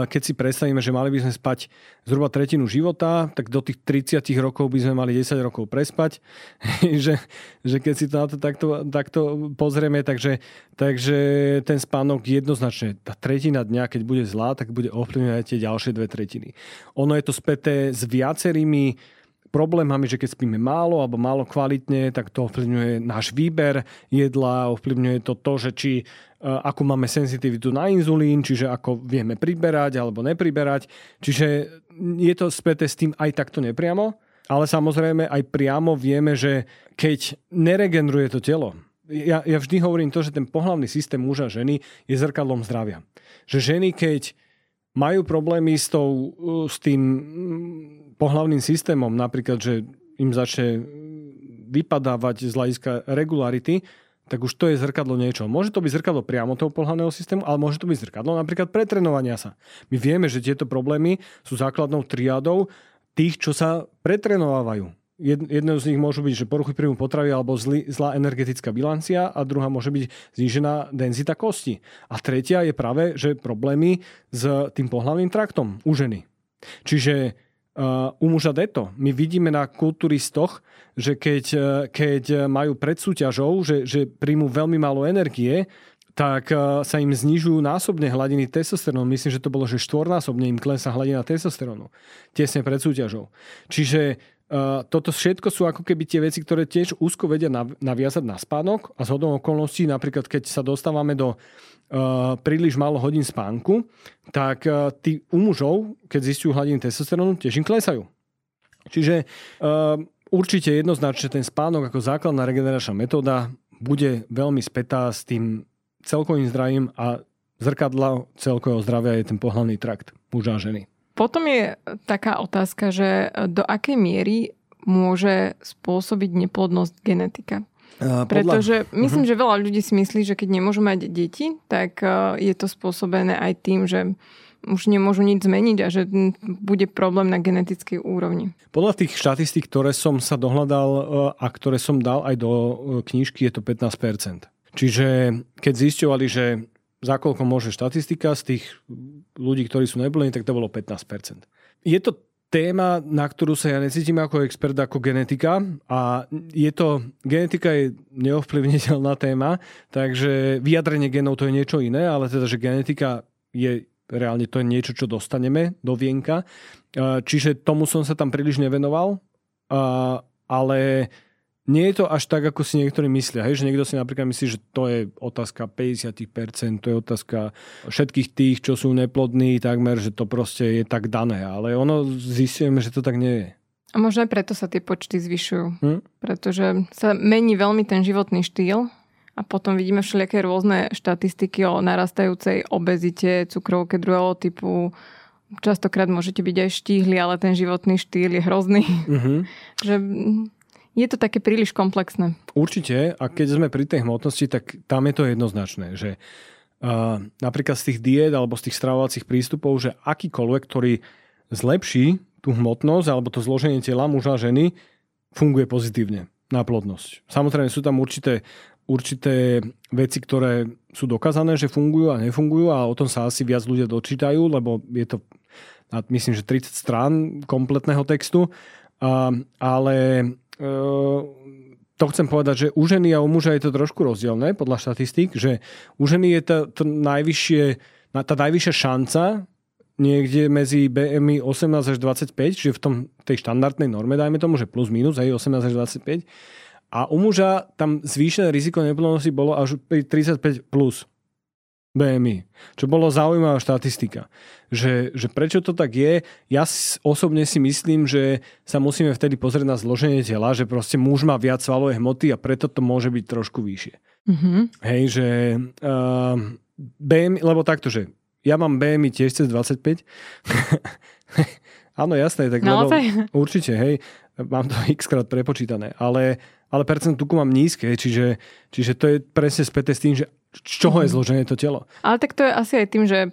keď si predstavíme, že mali by sme spať zhruba tretinu života, tak do tých 30 rokov by sme mali 10 rokov prespať. <laughs> že, že keď si to na to takto, takto pozrieme, takže, takže ten spánok jednoznačne, tá tretina dňa, keď bude zlá, tak bude ovplyvňovať tie ďalšie dve tretiny. Ono je to späté s viacerými problémami, že keď spíme málo alebo málo kvalitne, tak to ovplyvňuje náš výber jedla, ovplyvňuje to to, že či Eh, ako máme senzitivitu na inzulín, čiže ako vieme priberať alebo nepriberať. Čiže je to späté s tým aj takto nepriamo, ale samozrejme aj priamo vieme, že keď neregeneruje to telo, ja, ja vždy hovorím to, že ten pohlavný systém muža a ženy je zrkadlom zdravia. Že ženy, keď majú problémy s, tou, s tým pohlavným systémom, napríklad, že im začne vypadávať z hľadiska regularity, tak už to je zrkadlo niečo. Môže to byť zrkadlo priamo toho pohľadného systému, ale môže to byť zrkadlo napríklad pretrenovania sa. My vieme, že tieto problémy sú základnou triádou tých, čo sa pretrenovávajú. Jednou z nich môžu byť, že poruchy príjmu potravy alebo zlý, zlá energetická bilancia a druhá môže byť znížená denzita kosti. A tretia je práve, že problémy s tým pohľavným traktom u ženy. Čiže u muža deto. My vidíme na kulturistoch, že keď, uh, keď majú pred súťažou, že, že príjmu veľmi málo energie, tak uh, sa im znižujú násobne hladiny testosterónu. Myslím, že to bolo, že štvornásobne im klesá hladina testosterónu. Tesne pred súťažou. Čiže Uh, toto všetko sú ako keby tie veci, ktoré tiež úzko vedia naviazať na spánok a z okolností, napríklad keď sa dostávame do príliš málo hodín spánku, tak uh, tí u mužov, keď zistujú hladiny testosterónu, tiež im klesajú. Čiže uh, určite jednoznačne ten spánok ako základná regeneračná metóda bude veľmi spätá s tým celkovým zdravím a zrkadla celkového zdravia je ten pohľadný trakt muža a ženy. Potom je taká otázka, že do akej miery môže spôsobiť neplodnosť genetika? Uh, Pretože podľa... myslím, uh-huh. že veľa ľudí si myslí, že keď nemôžu mať deti, tak uh, je to spôsobené aj tým, že už nemôžu nič zmeniť a že bude problém na genetickej úrovni. Podľa tých štatistík, ktoré som sa dohľadal uh, a ktoré som dal aj do knižky, je to 15%. Čiže keď zisťovali, že za koľko môže štatistika z tých ľudí, ktorí sú neplení, tak to bolo 15%. Je to téma, na ktorú sa ja necítim ako expert, ako genetika a je to, genetika je neovplyvniteľná téma, takže vyjadrenie genov to je niečo iné, ale teda, že genetika je reálne to je niečo, čo dostaneme do vienka. Čiže tomu som sa tam príliš nevenoval, ale nie je to až tak, ako si niektorí myslia. Hej? Že niekto si napríklad myslí, že to je otázka 50%, to je otázka všetkých tých, čo sú neplodní takmer, že to proste je tak dané. Ale ono zistujeme, že to tak nie je. A možno aj preto sa tie počty zvyšujú. Hm? Pretože sa mení veľmi ten životný štýl a potom vidíme všelijaké rôzne štatistiky o narastajúcej obezite, cukrovke druhého typu, častokrát môžete byť aj štíhli, ale ten životný štýl je hrozný. Mm-hmm. <laughs> že je to také príliš komplexné. Určite. A keď sme pri tej hmotnosti, tak tam je to jednoznačné, že uh, napríklad z tých diét alebo z tých stravovacích prístupov, že akýkoľvek, ktorý zlepší tú hmotnosť alebo to zloženie tela muža a ženy, funguje pozitívne na plodnosť. Samozrejme sú tam určité, určité veci, ktoré sú dokázané, že fungujú a nefungujú a o tom sa asi viac ľudia dočítajú, lebo je to myslím, že 30 strán kompletného textu. Uh, ale to chcem povedať, že u ženy a u muža je to trošku rozdielne podľa štatistík, že u ženy je to, to najvyššie, tá najvyššia šanca niekde medzi BMI 18 až 25, čiže v tom, tej štandardnej norme, dajme tomu, že plus minus, aj 18 až 25. A u muža tam zvýšené riziko neplodnosti bolo až pri 35 plus BMI. Čo bolo zaujímavá štatistika. Že, že prečo to tak je, ja osobne si myslím, že sa musíme vtedy pozrieť na zloženie tela, že proste muž má viac svalovej hmoty a preto to môže byť trošku vyššie. Mm-hmm. Hej, že uh, BMI, lebo takto, že ja mám BMI tiež cez 25. <laughs> Áno, jasné, tak no, lebo, určite, hej, mám to <laughs> x krát prepočítané, ale, ale percent tuku mám nízke, čiže, čiže to je presne späté s tým, že z čoho je mhm. zložené to telo. Ale tak to je asi aj tým, že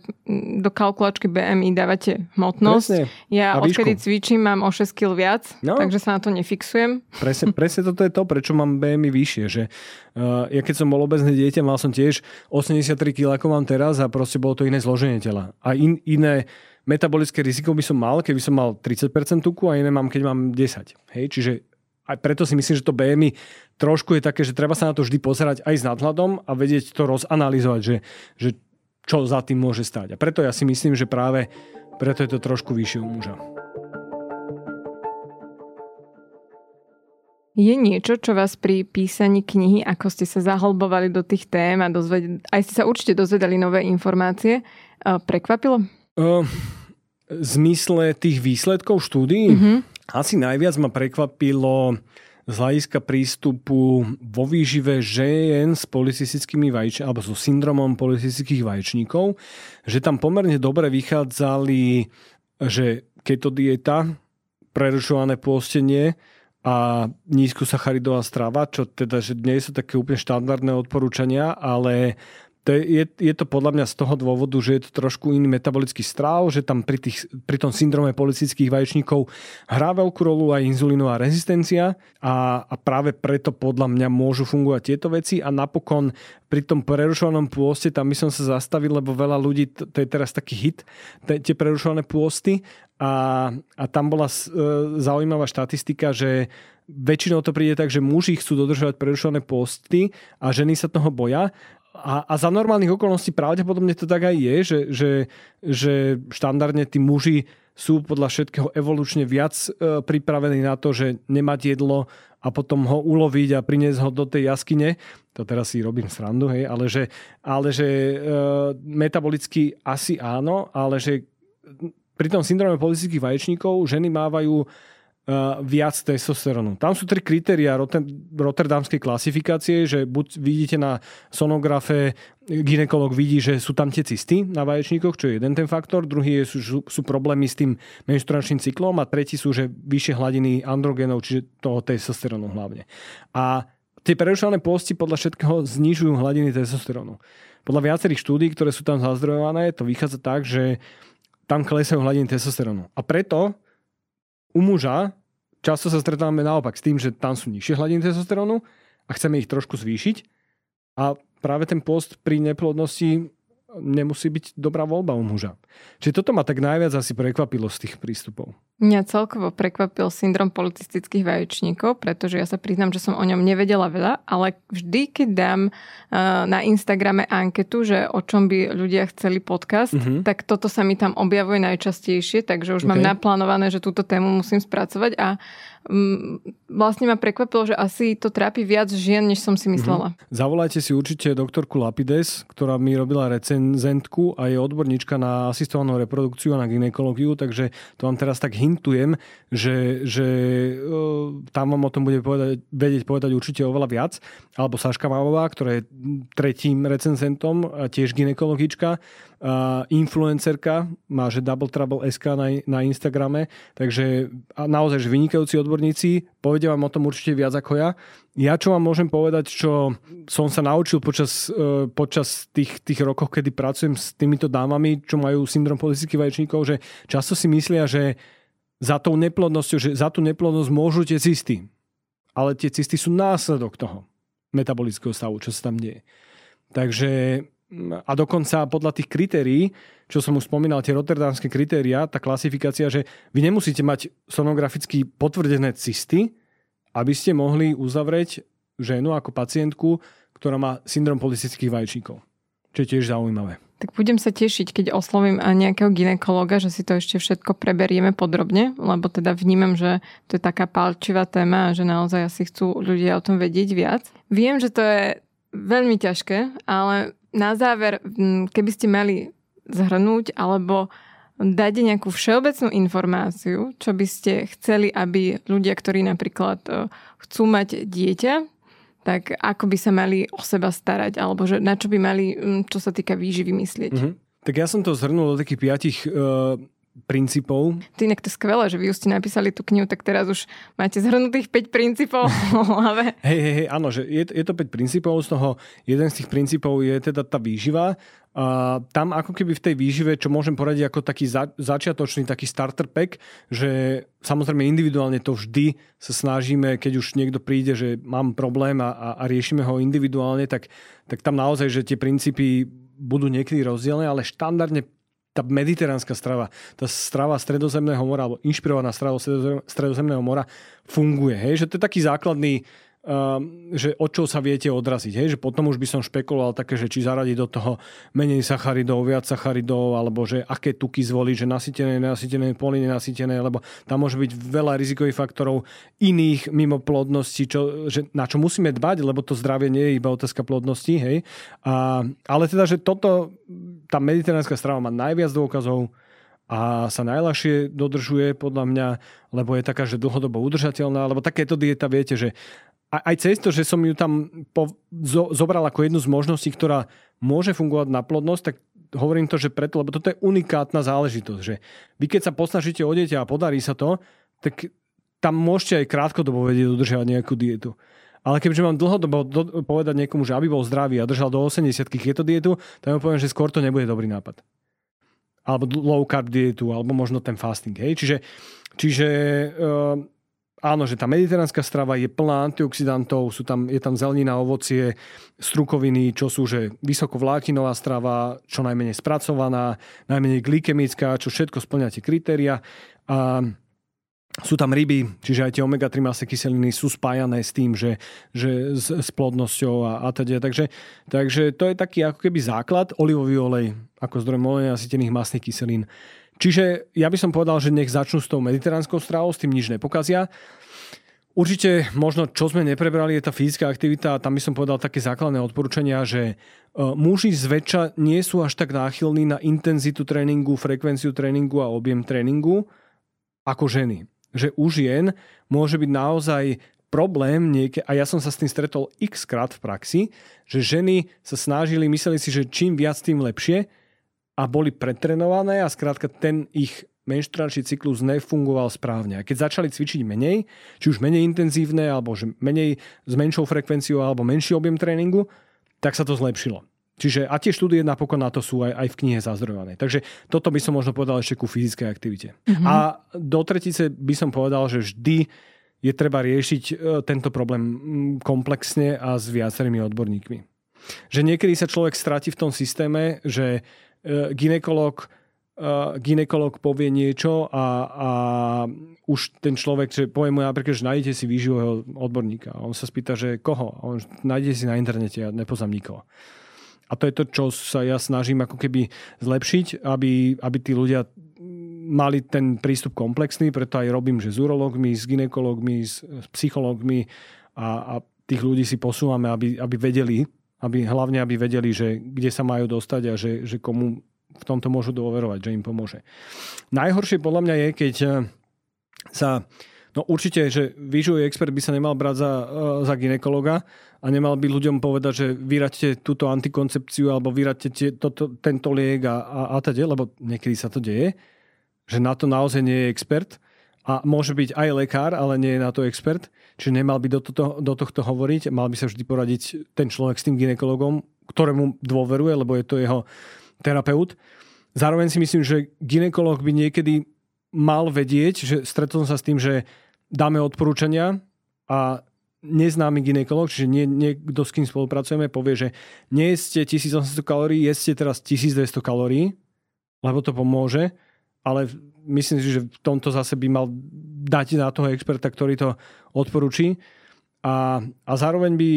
do kalkulačky BMI dávate hmotnosť. Presne. Ja odkedy cvičím, mám o 6 kg viac, no. takže sa na to nefixujem. Presne, presne toto je to, prečo mám BMI vyššie. Že, uh, ja keď som bol obezné dieťa, mal som tiež 83 kg, ako mám teraz a proste bolo to iné zloženie tela. A in, iné metabolické riziko by som mal, keby som mal 30% tuku a iné mám, keď mám 10. Hej, čiže aj preto si myslím, že to BMI trošku je také, že treba sa na to vždy pozerať aj s nadhľadom a vedieť to rozanalizovať, že, že čo za tým môže stať. A preto ja si myslím, že práve preto je to trošku vyššie u muža. Je niečo, čo vás pri písaní knihy, ako ste sa zahlbovali do tých tém a dozved... aj ste sa určite dozvedali nové informácie, prekvapilo? Uh, v zmysle tých výsledkov štúdií? Uh-huh. Asi najviac ma prekvapilo z hľadiska prístupu vo výžive žien s policistickými vajčníkmi alebo so syndromom policistických vajčníkov, že tam pomerne dobre vychádzali, že keto dieta, prerušované pôstenie a nízkosacharidová strava, čo teda, že nie sú také úplne štandardné odporúčania, ale to je, je to podľa mňa z toho dôvodu, že je to trošku iný metabolický stráv, že tam pri, tých, pri tom syndrome policických vaječníkov hrá veľkú rolu aj inzulínová rezistencia a, a práve preto podľa mňa môžu fungovať tieto veci. A napokon pri tom prerušovanom pôste, tam by som sa zastavil, lebo veľa ľudí, to, to je teraz taký hit, tie prerušované pôsty. A, a tam bola e, zaujímavá štatistika, že väčšinou to príde tak, že muži chcú dodržovať prerušované posty a ženy sa toho boja a, a za normálnych okolností pravdepodobne to tak aj je, že, že, že štandardne tí muži sú podľa všetkého evolučne viac e, pripravení na to, že nemať jedlo a potom ho uloviť a priniesť ho do tej jaskyne. To teraz si robím srandu, hej, ale že, ale že e, metabolicky asi áno, ale že pri tom syndrome politických vaječníkov ženy mávajú viac testosterónu. Tam sú tri kritéria rotterdamskej klasifikácie, že buď vidíte na sonografe, ginekolog vidí, že sú tam tie cysty na vaječníkoch, čo je jeden ten faktor, druhý je, sú, sú problémy s tým menštruačným cyklom a tretí sú, že vyššie hladiny androgenov, čiže toho testosterónu hlavne. A tie prerušované posti podľa všetkého znižujú hladiny testosterónu. Podľa viacerých štúdí, ktoré sú tam zazdrojované, to vychádza tak, že tam klesajú hladiny testosterónu. A preto u muža často sa stretávame naopak s tým, že tam sú nižšie hladiny testosterónu a chceme ich trošku zvýšiť. A práve ten post pri neplodnosti nemusí byť dobrá voľba u muža. Čiže toto ma tak najviac asi prekvapilo z tých prístupov. Mňa celkovo prekvapil syndrom politistických vaječníkov, pretože ja sa priznám, že som o ňom nevedela veľa, ale vždy, keď dám uh, na Instagrame anketu, že o čom by ľudia chceli podcast, uh-huh. tak toto sa mi tam objavuje najčastejšie, takže už okay. mám naplánované, že túto tému musím spracovať a vlastne ma prekvapilo, že asi to trápi viac žien, než som si myslela. Uh-huh. Zavolajte si určite doktorku Lapides, ktorá mi robila recenzentku a je odborníčka na asistovanú reprodukciu a na ginekológiu, takže to vám teraz tak hintujem, že, že tam vám o tom bude povedať, vedieť povedať určite oveľa viac. Alebo Saška Mavová, ktorá je tretím recenzentom, tiež ginekologička, influencerka, má že Double Trouble SK na, na Instagrame, takže naozaj že vynikajúci odborníci, povedia vám o tom určite viac ako ja. Ja čo vám môžem povedať, čo som sa naučil počas, e, počas tých, tých rokov, kedy pracujem s týmito dámami, čo majú syndrom politických vaječníkov, že často si myslia, že za tou neplodnosťou, že za tú neplodnosť môžu tie cysty. Ale tie cysty sú následok toho metabolického stavu, čo sa tam deje. Takže a dokonca podľa tých kritérií, čo som už spomínal, tie rotterdamské kritéria, tá klasifikácia, že vy nemusíte mať sonograficky potvrdené cysty, aby ste mohli uzavrieť ženu ako pacientku, ktorá má syndrom policistických vajčíkov. Čo je tiež zaujímavé. Tak budem sa tešiť, keď oslovím nejakého ginekologa, že si to ešte všetko preberieme podrobne, lebo teda vnímam, že to je taká palčivá téma a že naozaj asi chcú ľudia o tom vedieť viac. Viem, že to je veľmi ťažké, ale na záver, keby ste mali zhrnúť alebo dať nejakú všeobecnú informáciu, čo by ste chceli, aby ľudia, ktorí napríklad e, chcú mať dieťa, tak ako by sa mali o seba starať, alebo že na čo by mali, čo sa týka výživy, myslieť. Mm-hmm. Tak ja som to zhrnul do takých piatich uh, princípov. To inak to skvelé, že vy už ste napísali tú knihu, tak teraz už máte zhrnutých 5 princípov <laughs> v hlave. Hej, hej, hej, áno, že je, je to 5 princípov, z toho jeden z tých princípov je teda tá výživa. A tam ako keby v tej výžive, čo môžem poradiť ako taký za, začiatočný, taký starter pack, že samozrejme individuálne to vždy sa snažíme, keď už niekto príde, že mám problém a, a, a riešime ho individuálne, tak, tak tam naozaj, že tie princípy budú niekedy rozdielne, ale štandardne tá mediteránska strava, tá strava stredozemného mora, alebo inšpirovaná strava stredozemného mora funguje. Hej? Že to je taký základný že od čo sa viete odraziť. Hej? Že potom už by som špekuloval také, že či zaradiť do toho menej sacharidov, viac sacharidov, alebo že aké tuky zvoliť, že nasytené, nenasytené, polynenasytené, lebo tam môže byť veľa rizikových faktorov iných mimo plodnosti, čo, že na čo musíme dbať, lebo to zdravie nie je iba otázka plodnosti. Hej? A, ale teda, že toto, tá mediteránska strava má najviac dôkazov, a sa najľahšie dodržuje podľa mňa, lebo je taká, že dlhodobo udržateľná, lebo takéto dieta viete, že aj cez to, že som ju tam po, zo, zobral ako jednu z možností, ktorá môže fungovať na plodnosť, tak hovorím to, že preto, lebo toto je unikátna záležitosť, že vy keď sa posnažíte o dieťa a podarí sa to, tak tam môžete aj krátkodobo vedieť udržiavať nejakú dietu. Ale keďže mám dlhodobo do, povedať niekomu, že aby bol zdravý a držal do 80 keto dietu, tak mu poviem, že skôr to nebude dobrý nápad. Alebo low carb dietu, alebo možno ten fasting. Hej? Čiže, čiže uh, Áno, že tá mediteránska strava je plná antioxidantov, sú tam, je tam zelenina, ovocie, strukoviny, čo sú že vysokovlátinová strava, čo najmenej spracovaná, najmenej glykemická, čo všetko splňa tie kritéria. A sú tam ryby, čiže aj tie omega-3 masné kyseliny sú spájané s tým, že, že s, s plodnosťou a, a teda. Takže, takže to je taký ako keby základ, olivový olej ako zdroj molenasýtených masných kyselín. Čiže ja by som povedal, že nech začnú s tou mediteránskou stravou, s tým nič nepokazia. Určite možno, čo sme neprebrali, je tá fyzická aktivita tam by som povedal také základné odporúčania, že e, muži zväčša nie sú až tak náchylní na intenzitu tréningu, frekvenciu tréningu a objem tréningu ako ženy. Že u žien môže byť naozaj problém nieke, a ja som sa s tým stretol x krát v praxi, že ženy sa snažili, mysleli si, že čím viac, tým lepšie a boli pretrenované a skrátka ten ich menštruačný cyklus nefungoval správne. A keď začali cvičiť menej, či už menej intenzívne, alebo že menej s menšou frekvenciou, alebo menší objem tréningu, tak sa to zlepšilo. Čiže a tie štúdie napokon na to sú aj, aj v knihe zazdrojované. Takže toto by som možno povedal ešte ku fyzickej aktivite. Mm-hmm. A do tretice by som povedal, že vždy je treba riešiť e, tento problém komplexne a s viacerými odborníkmi. Že niekedy sa človek stratí v tom systéme, že ginekolog Uh, ginekolog povie niečo a, a už ten človek, že povie mu napríklad, že nájdete si výživového odborníka. On sa spýta, že koho? A on nájdete si na internete, ja nepoznám nikoho. A to je to, čo sa ja snažím ako keby zlepšiť, aby, aby tí ľudia mali ten prístup komplexný, preto aj robím, že s urologmi, s ginekologmi, s, s psychologmi a, a tých ľudí si posúvame, aby, aby vedeli, aby, hlavne aby vedeli, že kde sa majú dostať a že, že komu v tomto môžu dôverovať, že im pomôže. Najhoršie podľa mňa je, keď eh, sa No určite, že výživový expert by sa nemal brať za, eh, za ginekologa a nemal by ľuďom povedať, že vyraďte túto antikoncepciu alebo vyraďte tento liek a, a, a teda, lebo niekedy sa to deje, že na to naozaj nie je expert a môže byť aj lekár, ale nie je na to expert, čiže nemal by do, toto, do tohto hovoriť, mal by sa vždy poradiť ten človek s tým ginekologom, ktorému dôveruje, lebo je to jeho terapeut. Zároveň si myslím, že ginekolog by niekedy mal vedieť, že stretol sa s tým, že dáme odporúčania a neznámy ginekolog, čiže nie, niekto, s kým spolupracujeme, povie, že nie jeste 1800 kalórií, jeste teraz 1200 kalórií, lebo to pomôže ale myslím si, že v tomto zase by mal dať na toho experta, ktorý to odporúči. A, a zároveň by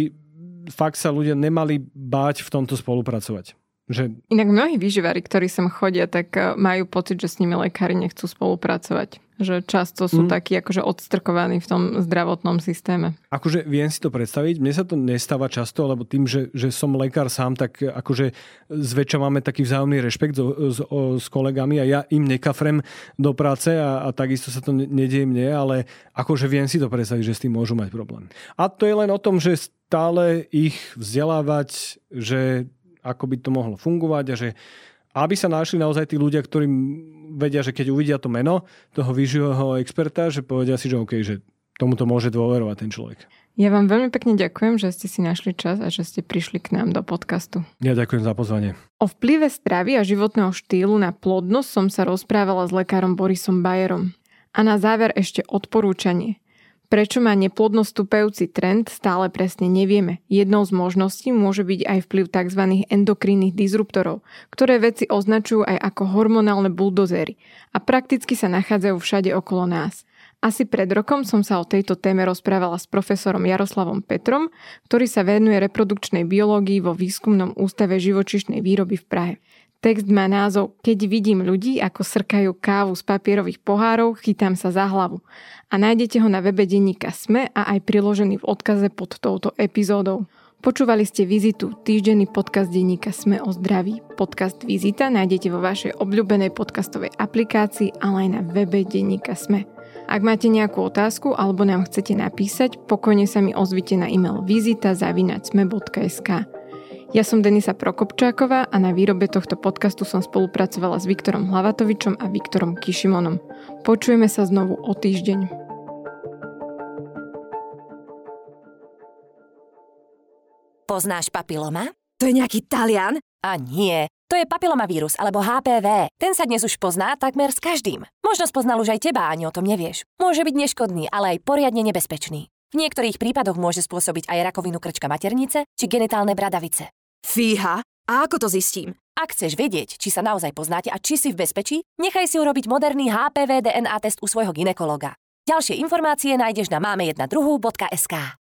fakt sa ľudia nemali báť v tomto spolupracovať. Že... Inak mnohí výživari, ktorí sem chodia, tak eh, majú pocit, že s nimi lekári nechcú spolupracovať že často sú mm. takí akože odstrkovaní v tom zdravotnom systéme. Akože viem si to predstaviť, mne sa to nestáva často, lebo tým, že, že som lekár sám, tak akože zväčša máme taký vzájomný rešpekt s, s, s kolegami a ja im nekafrem do práce a, a takisto sa to nedieje mne, ale akože viem si to predstaviť, že s tým môžu mať problém. A to je len o tom, že stále ich vzdelávať, že ako by to mohlo fungovať a že aby sa našli naozaj tí ľudia, ktorí vedia, že keď uvidia to meno toho výživového experta, že povedia si, že OK, že tomuto môže dôverovať ten človek. Ja vám veľmi pekne ďakujem, že ste si našli čas a že ste prišli k nám do podcastu. Ja ďakujem za pozvanie. O vplyve stravy a životného štýlu na plodnosť som sa rozprávala s lekárom Borisom Bajerom. A na záver ešte odporúčanie – Prečo má neplodnosť stúpajúci trend, stále presne nevieme. Jednou z možností môže byť aj vplyv tzv. endokrinných disruptorov, ktoré veci označujú aj ako hormonálne buldozery a prakticky sa nachádzajú všade okolo nás. Asi pred rokom som sa o tejto téme rozprávala s profesorom Jaroslavom Petrom, ktorý sa venuje reprodukčnej biológii vo výskumnom ústave živočišnej výroby v Prahe. Text má názov Keď vidím ľudí, ako srkajú kávu z papierových pohárov, chytám sa za hlavu. A nájdete ho na webe denníka SME a aj priložený v odkaze pod touto epizódou. Počúvali ste Vizitu, týždenný podcast denníka Sme o zdraví. Podcast Vizita nájdete vo vašej obľúbenej podcastovej aplikácii, ale aj na webe denníka Sme. Ak máte nejakú otázku alebo nám chcete napísať, pokojne sa mi ozvite na e-mail vizita.sme.sk. Ja som Denisa Prokopčáková a na výrobe tohto podcastu som spolupracovala s Viktorom Hlavatovičom a Viktorom Kišimonom. Počujeme sa znovu o týždeň. Poznáš papiloma? To je nejaký Talian? A nie, to je papilomavírus alebo HPV. Ten sa dnes už pozná takmer s každým. Možno spoznal už aj teba, ani o tom nevieš. Môže byť neškodný, ale aj poriadne nebezpečný. V niektorých prípadoch môže spôsobiť aj rakovinu krčka maternice či genitálne bradavice. Fíha, a ako to zistím? Ak chceš vedieť, či sa naozaj poznáte a či si v bezpečí, nechaj si urobiť moderný HPV DNA test u svojho ginekologa. Ďalšie informácie nájdeš na máme 1 2.sk.